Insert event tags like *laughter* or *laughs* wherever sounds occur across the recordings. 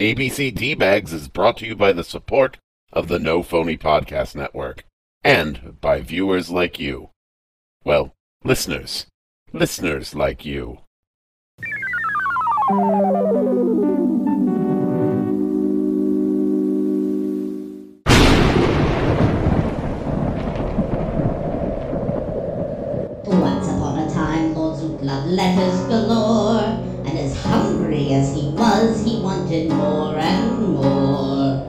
ABC D Bags is brought to you by the support of the No Phony Podcast Network and by viewers like you. Well, listeners. Listeners like you. Once upon a time, Lord Zoot loved letters galore, hungry as he was, he wanted more and more.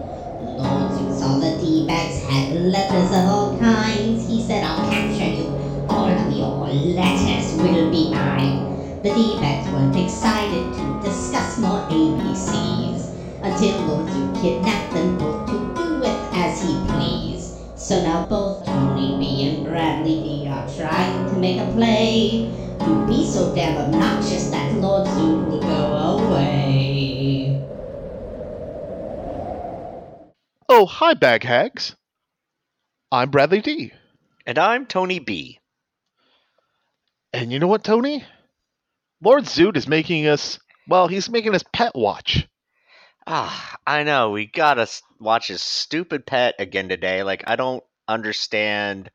Lord Zoot saw the D-bags had letters of all kinds. He said, I'll capture you. All of your letters will be mine. The D-bags weren't excited to discuss more ABCs until Lord Zoot kidnapped them both to do with as he pleased. So now both Tony B and Bradley D are trying to make a play to be so damn obnoxious that Lord Zoot will go away. Oh, hi, bag hags. I'm Bradley D. And I'm Tony B. And you know what, Tony? Lord Zoot is making us, well, he's making us pet watch. Ah, I know. We gotta watch his stupid pet again today. Like, I don't understand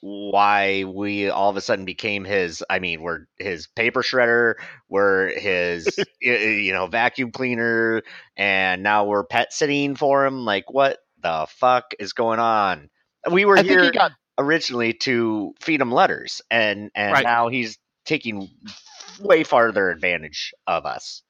why we all of a sudden became his. I mean, we're his paper shredder, we're his, *laughs* you know, vacuum cleaner, and now we're pet sitting for him. Like, what the fuck is going on? We were I here he got, originally to feed him letters, and and Right. now he's taking way farther advantage of us.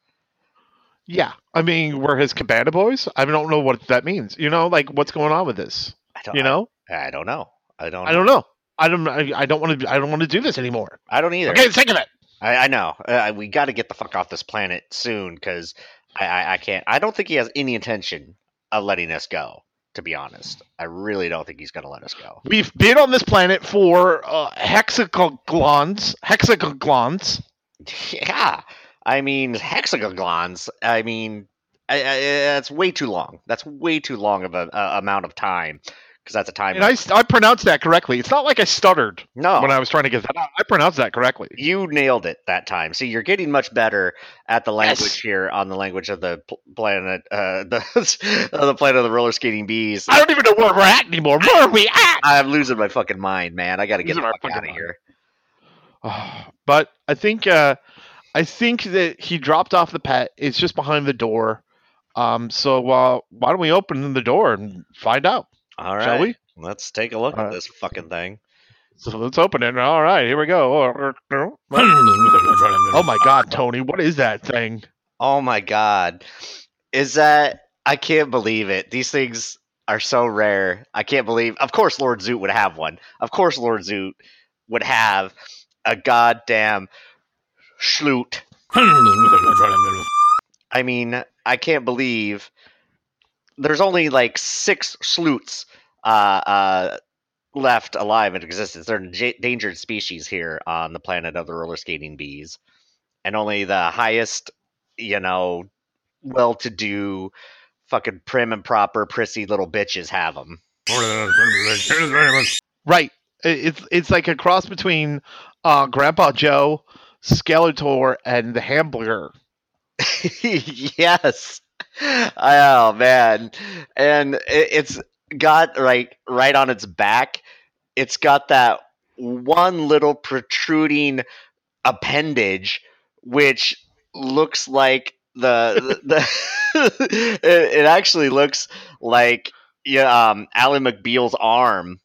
yeah, I mean, we're his cabana boys. I don't know what that means. You know, like, what's going on with this? I don't, You know? I, I don't know. I don't. I don't know. I don't, I, I don't want to, I don't want to do this anymore. I don't either. I'm getting sick of it. I, I know. Uh, we got to get the fuck off this planet soon because I, I, I can't. I don't think he has any intention of letting us go. To be honest, I really don't think he's going to let us go. We've been on this planet for uh, hexagons, hexagons. *laughs* Yeah, I mean hexagons. I mean, I, I, that's way too long. That's way too long of a, a amount of time because that's a time. And I, s- I pronounced that correctly. It's not like I stuttered no, when I was trying to get that out. I pronounced that correctly. you nailed it that time. See, you're getting much better at the language Yes. here on the language of the planet, uh, *laughs* the the planet of the roller skating bees. I don't even know where we're at anymore. Where are we at? I'm losing my fucking mind, man. I got to get Losing the fuck out of mind. here. but I think uh, I think that he dropped off the pet. It's just behind the door. Um, so uh, why don't we open the door and find out? All right, Shall we? Let's take a look All at right. this fucking thing. So let's open it. All right, here we go. Oh my God, Tony, what is that thing? Oh my god, is that? I can't believe it. These things are so rare. I can't believe. Of course, Lord Zoot would have one. Of course, Lord Zoot would have a goddamn schloot. *laughs* I mean, I can't believe there's only like six sleuts uh, uh, left alive in existence. They're an endangered species here on the planet of the roller skating bees, and only the highest, you know, well-to-do, fucking prim and proper, prissy little bitches have them. Right. It's it's like a cross between uh, Grandpa Joe, Skeletor, and the Hamburger. *laughs* yes. Oh man, and it, it's got right right on its back. It's got that one little protruding appendage, which looks like the the. *laughs* *laughs* it, it actually looks like yeah, um, Alan McBeal's arm.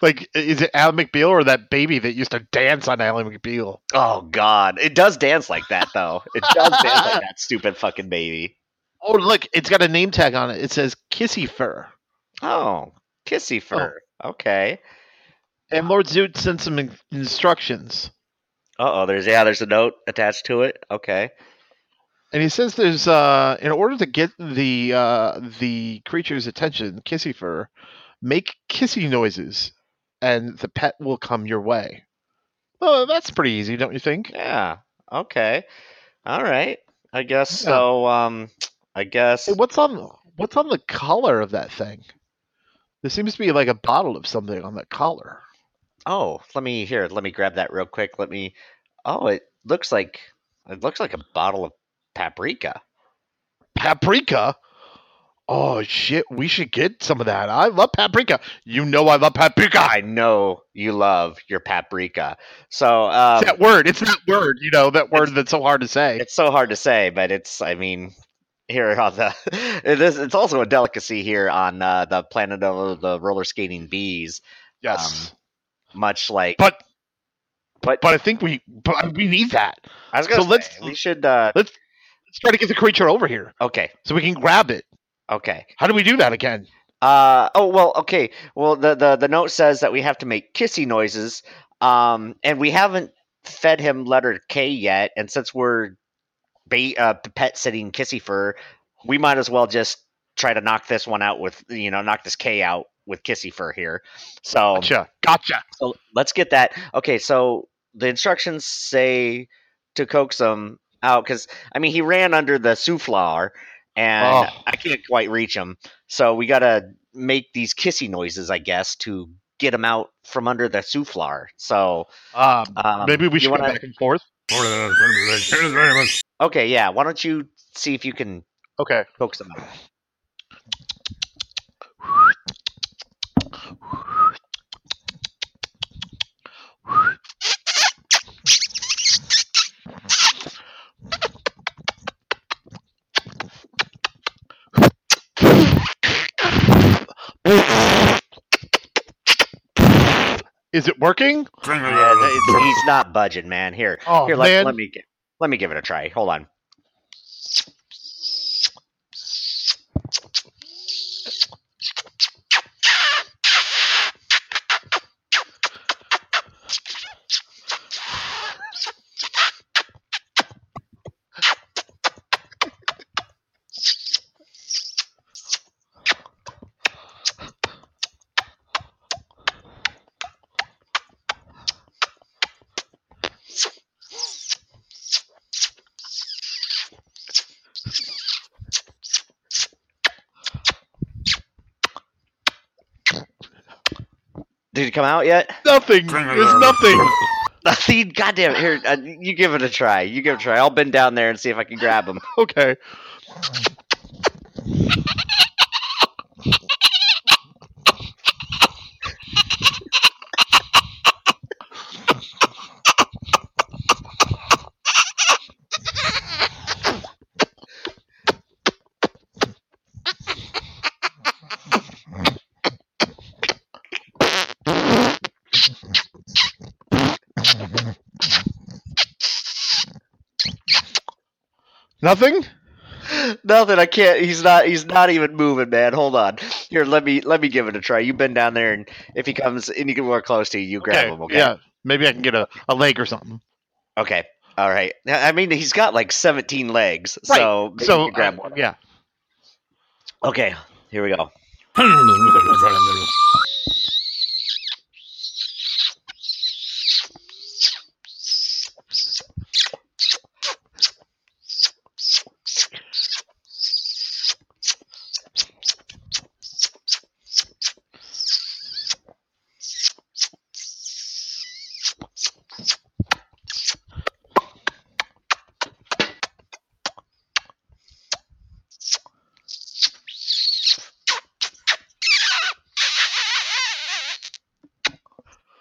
Like, is it Alan McBeal or that baby that used to dance on Alan McBeal? Oh God, it does dance like that though. It does dance like *laughs* that stupid fucking baby. Oh, look, it's got a name tag on it. It says Kissy Fur. Oh, kissy fur. Okay. And Lord Zoot sent some in- instructions. Uh oh, there's yeah, there's a note attached to it. Okay. And he says there's uh in order to get the uh the creature's attention, Kissy Fur, make kissy noises and the pet will come your way. Oh, that's pretty easy, don't you think? Yeah. Okay. All right. I guess Yeah. so. Um, I guess. Hey, what's on what's on the collar of that thing? There seems to be like a bottle of something on that collar. Oh, let me here. Let me grab that real quick. Let me. Oh, it looks like it looks like a bottle of paprika. paprika. Oh shit, we should get some of that. I love paprika. You know I love paprika. I know you love your paprika. So um, that word. It's that word. You know that word that's so hard to say. it's so hard to say, but it's I mean here on the *laughs* it is it's also a delicacy here on uh, the planet of the roller skating bees, Yes, much like but but, but I think we but we need that. I was gonna so say, let's- we should uh, let's Let's try to get the creature over here okay so we can grab it. Okay How do we do that again? Uh oh well okay well the the the note says that we have to make kissy noises um and we haven't fed him letter K yet and since we're ba- uh, pet sitting kissy fur we might as well just try to knock this one out with you know knock this K out with kissy fur here so, Gotcha. Gotcha. so let's get that okay so the instructions say to coax him out because I mean he ran under the souffleur and Oh. I can't quite reach him. So we gotta make these kissy noises, I guess, to get him out from under the souffleur. So Um, um, maybe we should wanna- go back and forth. *laughs* Okay, yeah. Why don't you see if you can Okay. coax him out? Is it working? Yeah, it's- he's not budging, man. Here, Oh here. Let, man. let me. Let me give it a try. Hold on. Did it come out yet? Nothing. There's nothing. *laughs* Nothing. God damn it. Here, uh, you give it a try. You give it a try. I'll bend down there and see if I can grab him. Okay. Nothing. Nothing. I can't. He's not. He's not even moving, man. Hold on. Here, let me let me give it a try. You bend down there, and if he comes and you get more close to you, you grab okay. him. Okay. Yeah. Maybe I can get a, a leg or something. Okay. All right. I mean, he's got like 17 legs, so maybe so you can grab uh, one. yeah. Okay. Here we go. *laughs* *laughs*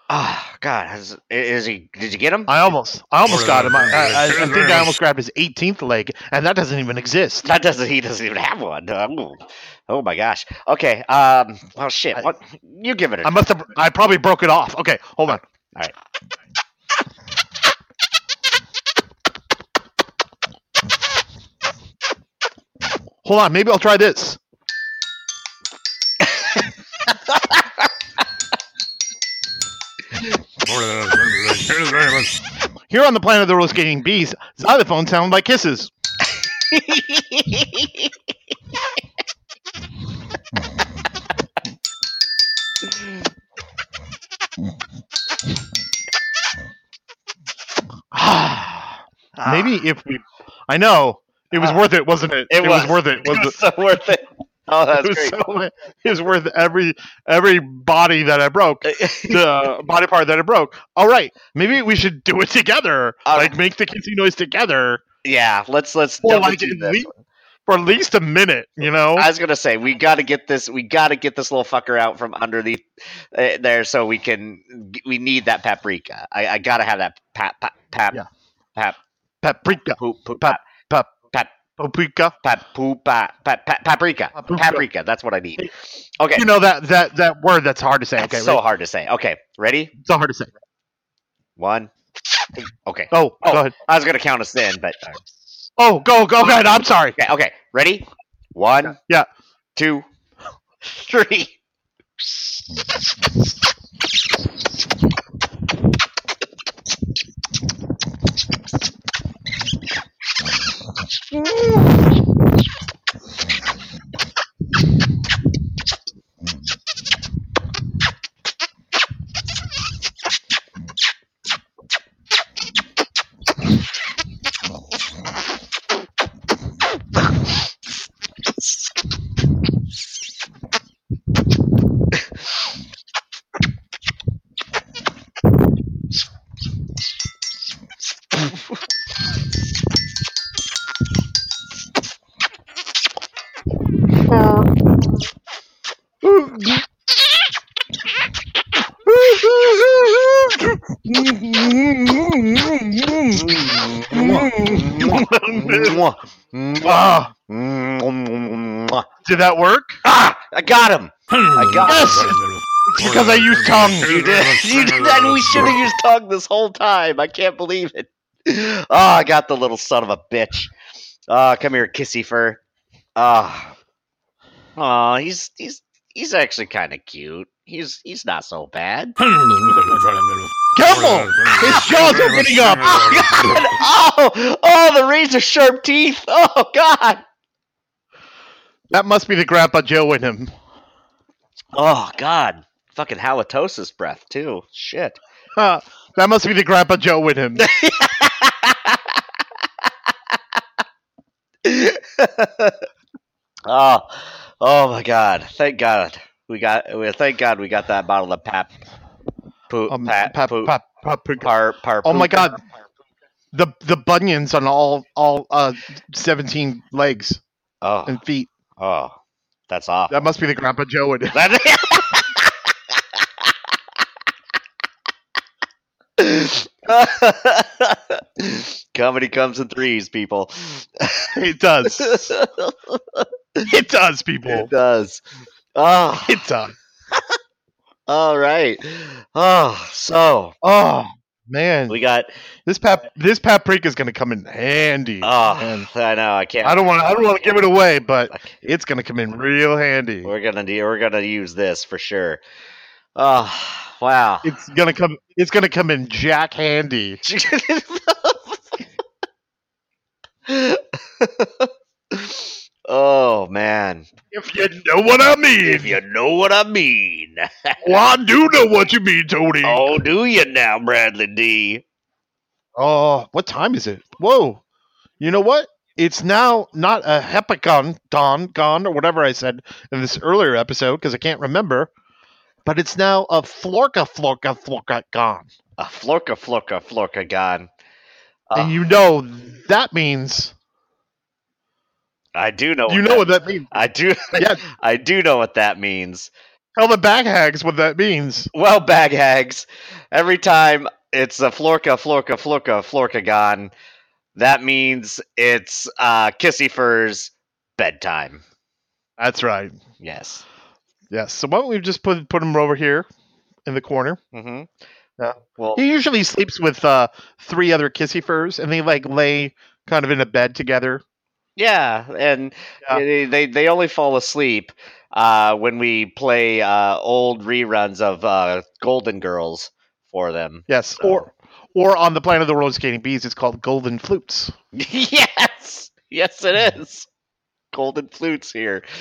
Ah, God. Has, is he? Did you get him? I almost, I almost got him. I, I, I think I almost grabbed his 18th leg, and that doesn't even exist. That doesn't. He doesn't even have one. Oh, oh my gosh. Okay. Um. Oh shit. I- What? You give it a. I must have, I probably broke it off. Okay, hold on. All right. Hold on. Maybe I'll try this. Here on the planet of the roller skating bees, xylophones sound like kisses. *sighs* *sighs* Maybe if we, I know it was Uh, worth it, wasn't it? it was. worth it. *laughs* it Was was so worth it. *laughs* Oh, that's great. so, it was worth every every body that I broke, *laughs* the body part that I broke. All right, maybe we should do it together. Like make the kissing noise together. yeah. Let's let's Or like do this for at least a minute. You know, I was gonna say we got to get this. We got to get this little fucker out from underneath uh, there, so we can. We need that paprika. I, I gotta have that pap pap pap Yeah. pap paprika, poop poop pap paprika. Papupa, pap pap paprika Paprika. paprika. That's what I need. Okay, You know that that that word that's hard to say. that's okay, so ready? hard to say. Okay, ready? so hard to say. One. Okay, Oh, Oh. go ahead. I was gonna count us in, but Oh, go go ahead. I'm sorry. okay. Okay, ready? One. Yeah. Two. *laughs* Three. *laughs* Mm-hmm. Mwah. Ah, Mwah. did that work? Ah, I got him. I hmm. got Yes! him. Because I used tongue. You did. *laughs* You did that. We should have used tongue this whole time. I can't believe it. Oh, I got the little son of a bitch. Oh, come here, kissy fur. Oh, oh, he's he's he's actually kind of cute. He's he's not so bad. *laughs* Careful! His jaw's opening up. *laughs* Oh, god! oh, the razor sharp teeth. Oh God. That must be the Grandpa Joe in him. Oh God. Fucking halitosis breath too. Shit. Huh. That must be the Grandpa Joe in him. *laughs* oh, oh my God! Thank God we got. we- Thank God we got that bottle of pap. Poop, Um, pat, pap- poop, pap- paprika. par, par, Oh my. God. The the bunions on all all uh seventeen legs Oh, and feet. oh, that's awful. That must be the Grandpa Joe in him. *laughs* *laughs* Comedy comes in threes, people. It does. *laughs* *laughs* It does, people. It does. Oh, It does. *laughs* all right. Oh, so Oh man, we got. this pap this paprika is gonna come in handy. Oh, man. I know. I can't. I don't want I don't want to give it away, but it's gonna come in real handy. We're gonna do. We're gonna use this for sure. Oh, wow. It's gonna come. It's gonna come in jack handy. *laughs* oh man. If you know what I mean. If you know what I mean. *laughs* well, I do know what you mean, Tony. oh, do you now, Bradley D? Oh, what time is it? Whoa. You know what? It's now not a hepicon, don, gone, or whatever I said in this earlier episode because I can't remember, but it's now a florka, florka, florka, gone. A florka, florka, florka gone. and Uh, you know that means. I do know. You what know that- what that means. I do. *laughs* Yeah. I do know what that means. Tell the bag hags what that means. Well, bag hags, every time it's a florka, florka, florka, florka gone, that means it's uh, Kissy Fur's bedtime. That's right. Yes. Yes. So why don't we just put put him over here in the corner? Mm-hmm. Yeah. Well, He usually sleeps with uh, three other kissy furs, and they like lay kind of in a bed together. Yeah, and Yeah. They, they they only fall asleep uh, when we play uh, old reruns of uh, Golden Girls for them. Yes. So- Or or on the planet of the roller skating bees, it's called golden flutes. *laughs* yes, yes, it is. Golden flutes here. *laughs*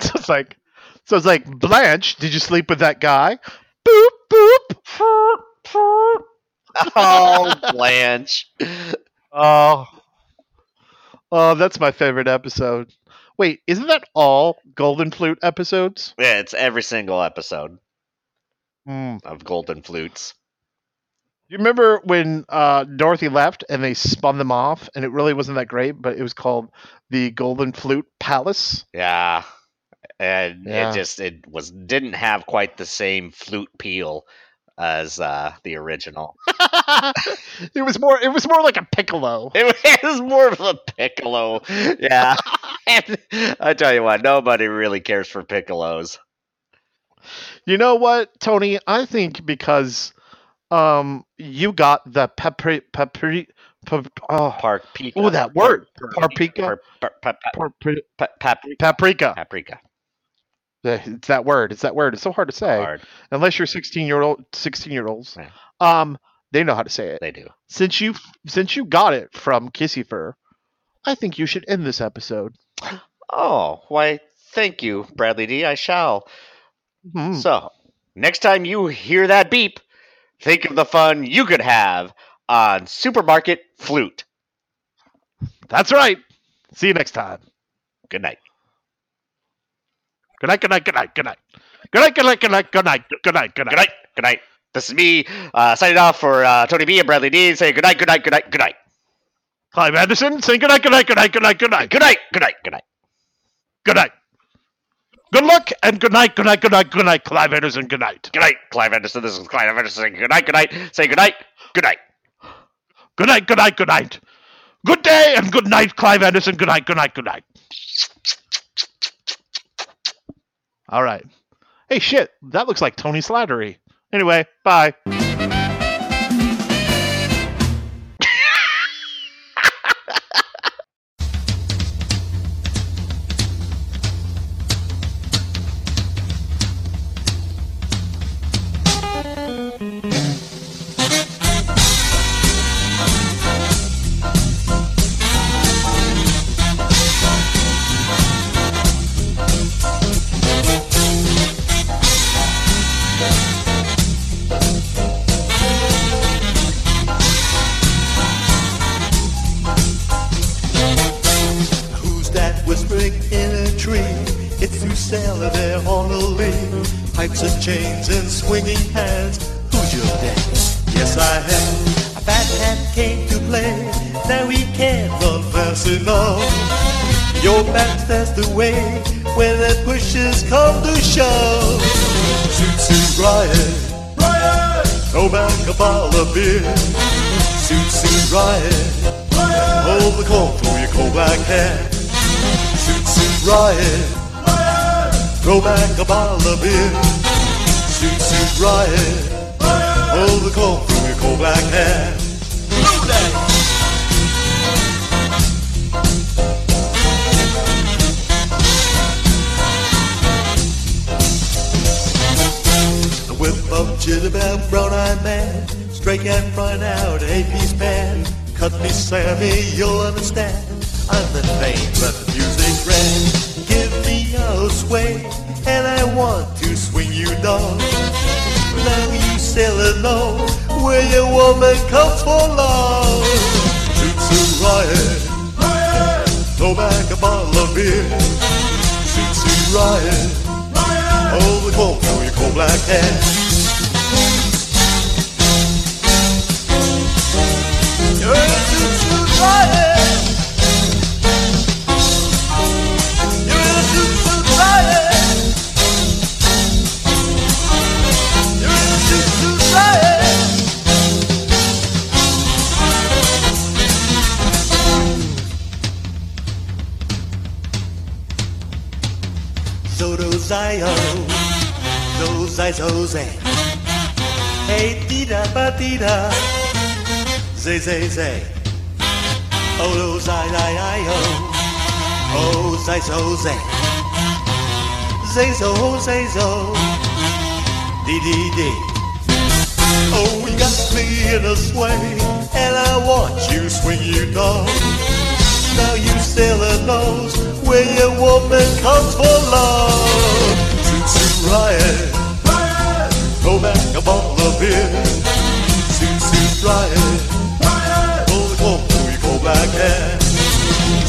So it's like, so it's like Blanche. Did you sleep with that guy? Boop boop. *laughs* Oh, Blanche. Oh, oh, that's my favorite episode. Wait, isn't that all golden flute episodes? Yeah, it's every single episode Hmm. of Golden Flutes. You remember when uh, Dorothy left and they spun them off, and it really wasn't that great, but it was called the Golden Flute Palace. Yeah. And Yeah. it just it was didn't have quite the same flute peel as uh the original. *laughs* it was more. It was more like a piccolo. *laughs* It was, it was more of a piccolo. Yeah. *laughs* I tell you what, nobody really cares for piccolos. You know what, Tony? I think because um you got the pepri pepri pep, oh, Park. Oh, that word. Paprika? Paprika. paprika. Paprika. It's that word. It's that word. It's so hard to say. Hard. Unless you're 16 year old 16 year olds. Yeah. Um they know how to say it. They do. Since you since you got it from Kissy Fur, I think you should end this episode. Oh, why, thank you, Bradley D. I shall. Hmm. So, next time you hear that beep, think of the fun you could have on Supermarket Flute. That's right. See you next time. Good night. Good night, good night, good night, good night. Good night, good night, good night, good night, good night, good Good night. night. Good night. This is me uh, signing off for uh, Tony B and Bradley D. Saying good night, good night, good night, good night. Clive Anderson saying good night, good night, good night, good night, good night, Good night, good night, good night. good night. Good luck and good night, good night, good night, good night, Clive Anderson, good night. Good night, Clive Anderson. This is Clive Anderson saying good night, good night. Say good night, good night. Good night, good night, good night. Good day and good night, Clive Anderson. Good night, good night, good night. All right. Hey, shit, that looks like Tony Slattery. Anyway, bye. Pipes and chains and swinging hands. Who's your dad? Yes, I have. A fat cat came to play. Now he can't run fast enough. Your back's the way when the pushes come to shove. Toot riot. Riot! Throw back a bottle of beer. Toot toot riot. Hold the comb through your coal black hair. Suit suit riot. Throw back a bottle of beer. Riot. Hold the comb through your coal black hair. Move that. Whip of jitterbell, brown-eyed man, straight cat frying out a piece pan. Cut me, Sammy, you'll understand. I'm the name, but the music ran. Give me a sway, and I want to swing you down. Now you sailor know where your woman comes for love. Toot toot riot. Throw back a bottle of beer. Toot toot riot. Hold the comb through your coal black hair. Zay. Hey dida ba dida, zay zay zay. Oh zay zay I oh, oh zai zo zay. Zay zo zay zo, dee dee dee. Oh, you got me in a sway, and I watch you swing you down. Now you sailor knows where your woman comes for love. Toot toot riot, riot. Throw back a bottle of beer. The your coal black hair.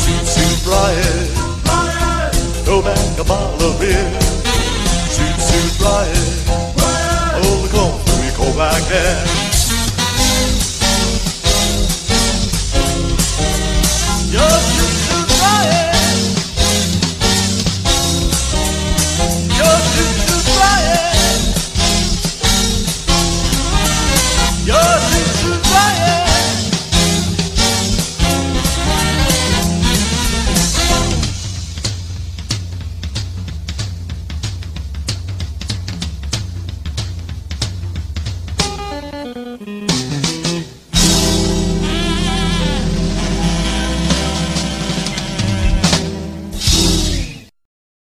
Toot toot riot, riot. Throw back a bottle of beer. The.